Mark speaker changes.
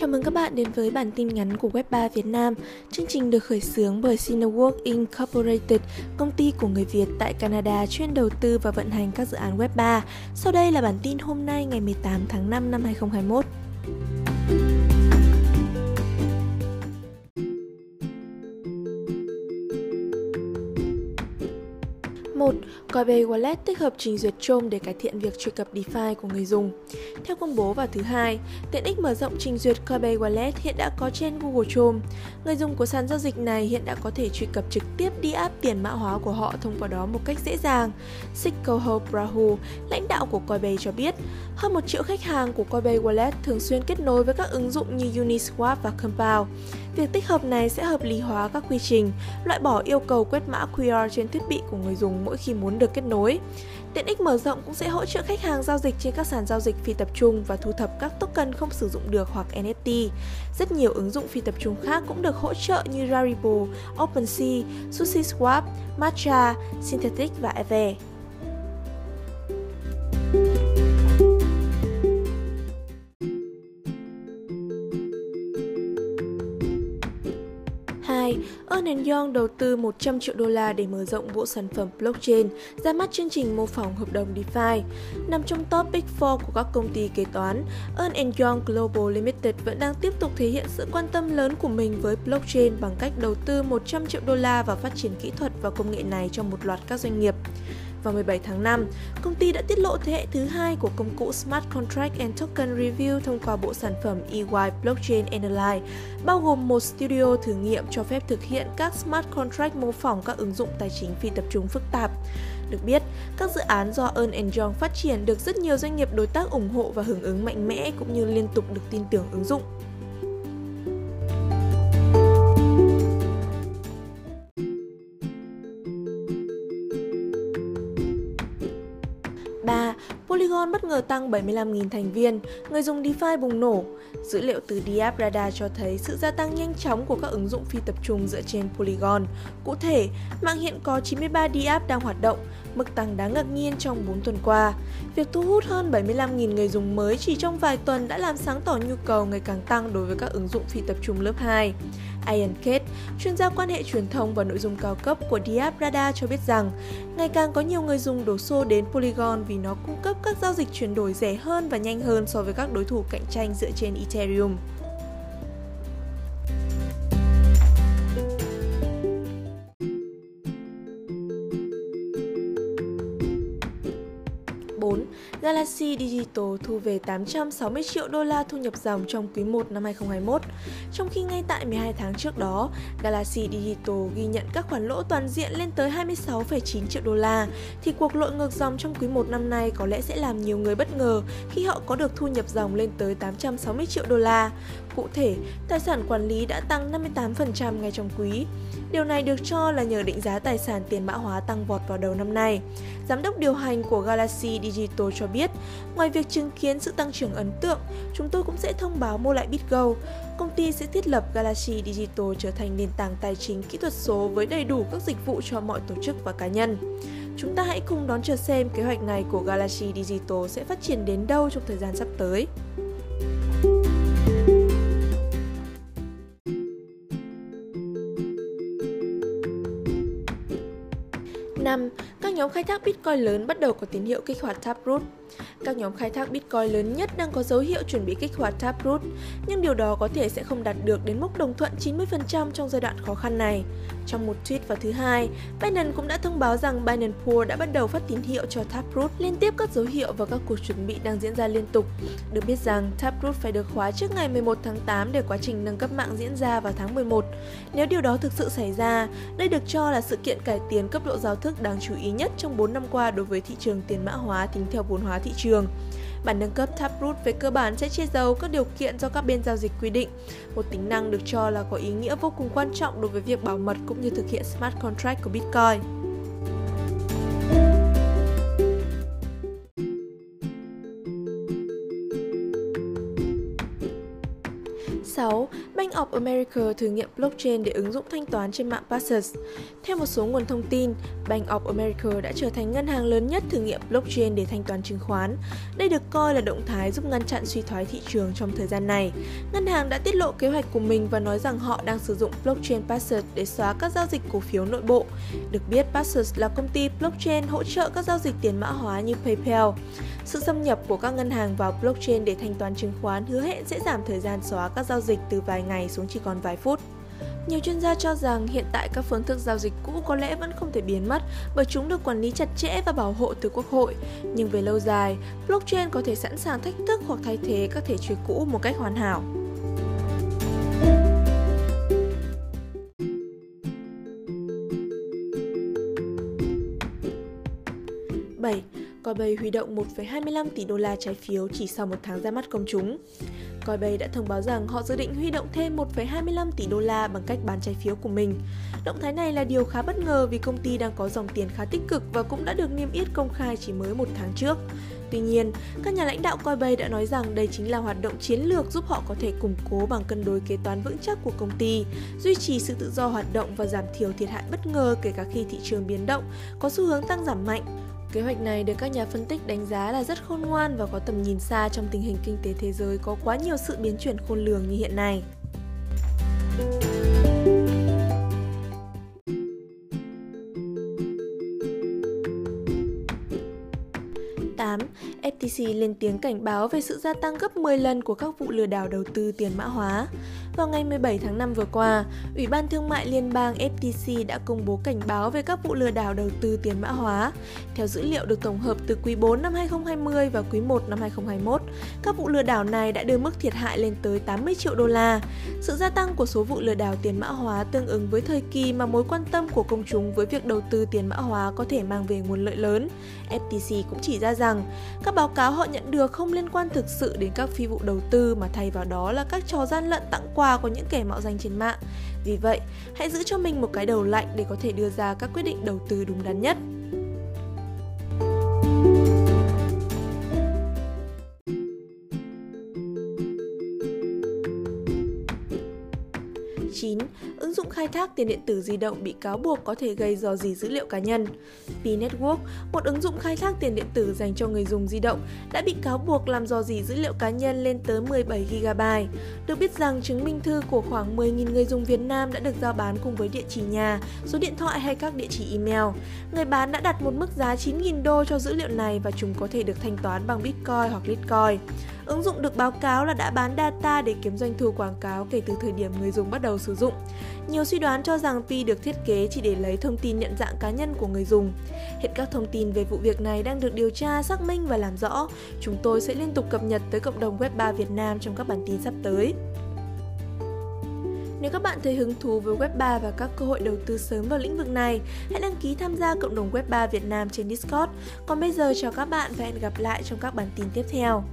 Speaker 1: Chào mừng các bạn đến với bản tin ngắn của Web3 Việt Nam. Chương trình được khởi xướng bởi Cinework Incorporated, công ty của người Việt tại Canada chuyên đầu tư và vận hành các dự án Web3. Sau đây là bản tin hôm nay ngày 18 tháng 5 năm 2021. Coinbase Wallet tích hợp trình duyệt Chrome để cải thiện việc truy cập DeFi của người dùng. Theo công bố vào thứ hai, tiện ích mở rộng trình duyệt Coinbase Wallet hiện đã có trên Google Chrome. Người dùng của sàn giao dịch này hiện đã có thể truy cập trực tiếp đi app tiền mã hóa của họ thông qua đó một cách dễ dàng. Sikoho Prahu, lãnh đạo của Coinbase cho biết, hơn một triệu khách hàng của Coinbase Wallet thường xuyên kết nối với các ứng dụng như Uniswap và Compound. Việc tích hợp này sẽ hợp lý hóa các quy trình, loại bỏ yêu cầu quét mã QR trên thiết bị của người dùng mỗi khi muốn được kết nối. Tiện ích mở rộng cũng sẽ hỗ trợ khách hàng giao dịch trên các sàn giao dịch phi tập trung và thu thập các token không sử dụng được hoặc NFT. Rất nhiều ứng dụng phi tập trung khác cũng được hỗ trợ như Rarible, OpenSea, SushiSwap, Matcha, Synthetic và Eve. Nay, Ernst Young đầu tư 100 triệu đô la để mở rộng bộ sản phẩm blockchain, ra mắt chương trình mô phỏng hợp đồng DeFi. Nằm trong top Big Four của các công ty kế toán, Ernst Young Global Limited vẫn đang tiếp tục thể hiện sự quan tâm lớn của mình với blockchain bằng cách đầu tư 100 triệu đô la vào phát triển kỹ thuật và công nghệ này cho một loạt các doanh nghiệp. Vào 17 tháng 5, công ty đã tiết lộ thế hệ thứ hai của công cụ Smart Contract and Token Review thông qua bộ sản phẩm EY Blockchain Analyze, bao gồm một studio thử nghiệm cho phép thực hiện các smart contract mô phỏng các ứng dụng tài chính phi tập trung phức tạp. Được biết, các dự án do Ernst Young phát triển được rất nhiều doanh nghiệp đối tác ủng hộ và hưởng ứng mạnh mẽ cũng như liên tục được tin tưởng ứng dụng. Polygon bất ngờ tăng 75.000 thành viên, người dùng DeFi bùng nổ. Dữ liệu từ Diap Radar cho thấy sự gia tăng nhanh chóng của các ứng dụng phi tập trung dựa trên Polygon. Cụ thể, mạng hiện có 93 DApp đang hoạt động, mức tăng đáng ngạc nhiên trong 4 tuần qua. Việc thu hút hơn 75.000 người dùng mới chỉ trong vài tuần đã làm sáng tỏ nhu cầu ngày càng tăng đối với các ứng dụng phi tập trung lớp 2. Ian Kate, chuyên gia quan hệ truyền thông và nội dung cao cấp của Diap Radar cho biết rằng, ngày càng có nhiều người dùng đổ xô đến Polygon vì nó cung cấp các giao dịch chuyển đổi rẻ hơn và nhanh hơn so với các đối thủ cạnh tranh dựa trên Ethereum. Galaxy Digital thu về 860 triệu đô la thu nhập dòng trong quý 1 năm 2021. Trong khi ngay tại 12 tháng trước đó, Galaxy Digital ghi nhận các khoản lỗ toàn diện lên tới 26,9 triệu đô la, thì cuộc lội ngược dòng trong quý 1 năm nay có lẽ sẽ làm nhiều người bất ngờ khi họ có được thu nhập dòng lên tới 860 triệu đô la. Cụ thể, tài sản quản lý đã tăng 58% ngay trong quý. Điều này được cho là nhờ định giá tài sản tiền mã hóa tăng vọt vào đầu năm nay. Giám đốc điều hành của Galaxy Digital cho biết, ngoài việc chứng kiến sự tăng trưởng ấn tượng, chúng tôi cũng sẽ thông báo mua lại BitGo. Công ty sẽ thiết lập Galaxy Digital trở thành nền tảng tài chính kỹ thuật số với đầy đủ các dịch vụ cho mọi tổ chức và cá nhân. Chúng ta hãy cùng đón chờ xem kế hoạch này của Galaxy Digital sẽ phát triển đến đâu trong thời gian sắp tới. 5. Các nhóm khai thác Bitcoin lớn bắt đầu có tín hiệu kích hoạt Taproot. Các nhóm khai thác Bitcoin lớn nhất đang có dấu hiệu chuẩn bị kích hoạt Taproot, nhưng điều đó có thể sẽ không đạt được đến mức đồng thuận 90% trong giai đoạn khó khăn này. Trong một tweet vào thứ hai, Binance cũng đã thông báo rằng Binance Pool đã bắt đầu phát tín hiệu cho Taproot liên tiếp các dấu hiệu và các cuộc chuẩn bị đang diễn ra liên tục. Được biết rằng Taproot phải được khóa trước ngày 11 tháng 8 để quá trình nâng cấp mạng diễn ra vào tháng 11. Nếu điều đó thực sự xảy ra, đây được cho là sự kiện cải tiến cấp độ giao thức đáng chú ý nhất trong 4 năm qua đối với thị trường tiền mã hóa tính theo vốn hóa thị trường. Bản nâng cấp Taproot về cơ bản sẽ che giấu các điều kiện do các bên giao dịch quy định, một tính năng được cho là có ý nghĩa vô cùng quan trọng đối với việc bảo mật cũng như thực hiện smart contract của Bitcoin. Bank of America thử nghiệm blockchain để ứng dụng thanh toán trên mạng Paxos. Theo một số nguồn thông tin, Bank of America đã trở thành ngân hàng lớn nhất thử nghiệm blockchain để thanh toán chứng khoán. Đây được coi là động thái giúp ngăn chặn suy thoái thị trường trong thời gian này. Ngân hàng đã tiết lộ kế hoạch của mình và nói rằng họ đang sử dụng blockchain Paxos để xóa các giao dịch cổ phiếu nội bộ. Được biết, Paxos là công ty blockchain hỗ trợ các giao dịch tiền mã hóa như PayPal. Sự xâm nhập của các ngân hàng vào blockchain để thanh toán chứng khoán hứa hẹn sẽ giảm thời gian xóa các giao dịch từ vài ngày xuống chỉ còn vài phút. Nhiều chuyên gia cho rằng hiện tại các phương thức giao dịch cũ có lẽ vẫn không thể biến mất bởi chúng được quản lý chặt chẽ và bảo hộ từ quốc hội. Nhưng về lâu dài, blockchain có thể sẵn sàng thách thức hoặc thay thế các thể chế cũ một cách hoàn hảo. Coinbase huy động 1,25 tỷ đô la trái phiếu chỉ sau một tháng ra mắt công chúng. Coinbase đã thông báo rằng họ dự định huy động thêm 1,25 tỷ đô la bằng cách bán trái phiếu của mình. Động thái này là điều khá bất ngờ vì công ty đang có dòng tiền khá tích cực và cũng đã được niêm yết công khai chỉ mới một tháng trước. Tuy nhiên, các nhà lãnh đạo Coinbase đã nói rằng đây chính là hoạt động chiến lược giúp họ có thể củng cố bằng cân đối kế toán vững chắc của công ty, duy trì sự tự do hoạt động và giảm thiểu thiệt hại bất ngờ kể cả khi thị trường biến động, có xu hướng tăng giảm mạnh. Kế hoạch này được các nhà phân tích đánh giá là rất khôn ngoan và có tầm nhìn xa trong tình hình kinh tế thế giới có quá nhiều sự biến chuyển khôn lường như hiện nay. FTC lên tiếng cảnh báo về sự gia tăng gấp 10 lần của các vụ lừa đảo đầu tư tiền mã hóa. Vào ngày 17 tháng 5 vừa qua, Ủy ban Thương mại Liên bang FTC đã công bố cảnh báo về các vụ lừa đảo đầu tư tiền mã hóa. Theo dữ liệu được tổng hợp từ quý 4 năm 2020 và quý 1 năm 2021, các vụ lừa đảo này đã đưa mức thiệt hại lên tới 80 triệu đô la. Sự gia tăng của số vụ lừa đảo tiền mã hóa tương ứng với thời kỳ mà mối quan tâm của công chúng với việc đầu tư tiền mã hóa có thể mang về nguồn lợi lớn. FTC cũng chỉ ra rằng các báo cáo họ nhận được không liên quan thực sự đến các phi vụ đầu tư mà thay vào đó là các trò gian lận tặng quà của những kẻ mạo danh trên mạng. Vì vậy, hãy giữ cho mình một cái đầu lạnh để có thể đưa ra các quyết định đầu tư đúng đắn nhất. Ứng dụng khai thác tiền điện tử di động bị cáo buộc có thể gây dò dỉ dữ liệu cá nhân. Network, một ứng dụng khai thác tiền điện tử dành cho người dùng di động, đã bị cáo buộc làm dò dỉ dữ liệu cá nhân lên tới 17 GB. Được biết rằng chứng minh thư của khoảng 10.000 người dùng Việt Nam đã được giao bán cùng với địa chỉ nhà, số điện thoại hay các địa chỉ email. Người bán đã đặt một mức giá 9.000 đô cho dữ liệu này và chúng có thể được thanh toán bằng Bitcoin hoặc Litecoin. Ứng dụng được báo cáo là đã bán data để kiếm doanh thu quảng cáo kể từ thời điểm người dùng bắt đầu sử dụng. Nhiều suy đoán cho rằng Pi được thiết kế chỉ để lấy thông tin nhận dạng cá nhân của người dùng. Hiện các thông tin về vụ việc này đang được điều tra, xác minh và làm rõ. Chúng tôi sẽ liên tục cập nhật tới cộng đồng Web 3 Việt Nam trong các bản tin sắp tới. Nếu các bạn thấy hứng thú với Web3 và các cơ hội đầu tư sớm vào lĩnh vực này, hãy đăng ký tham gia cộng đồng Web3 Việt Nam trên Discord. Còn bây giờ chào các bạn và hẹn gặp lại trong các bản tin tiếp theo.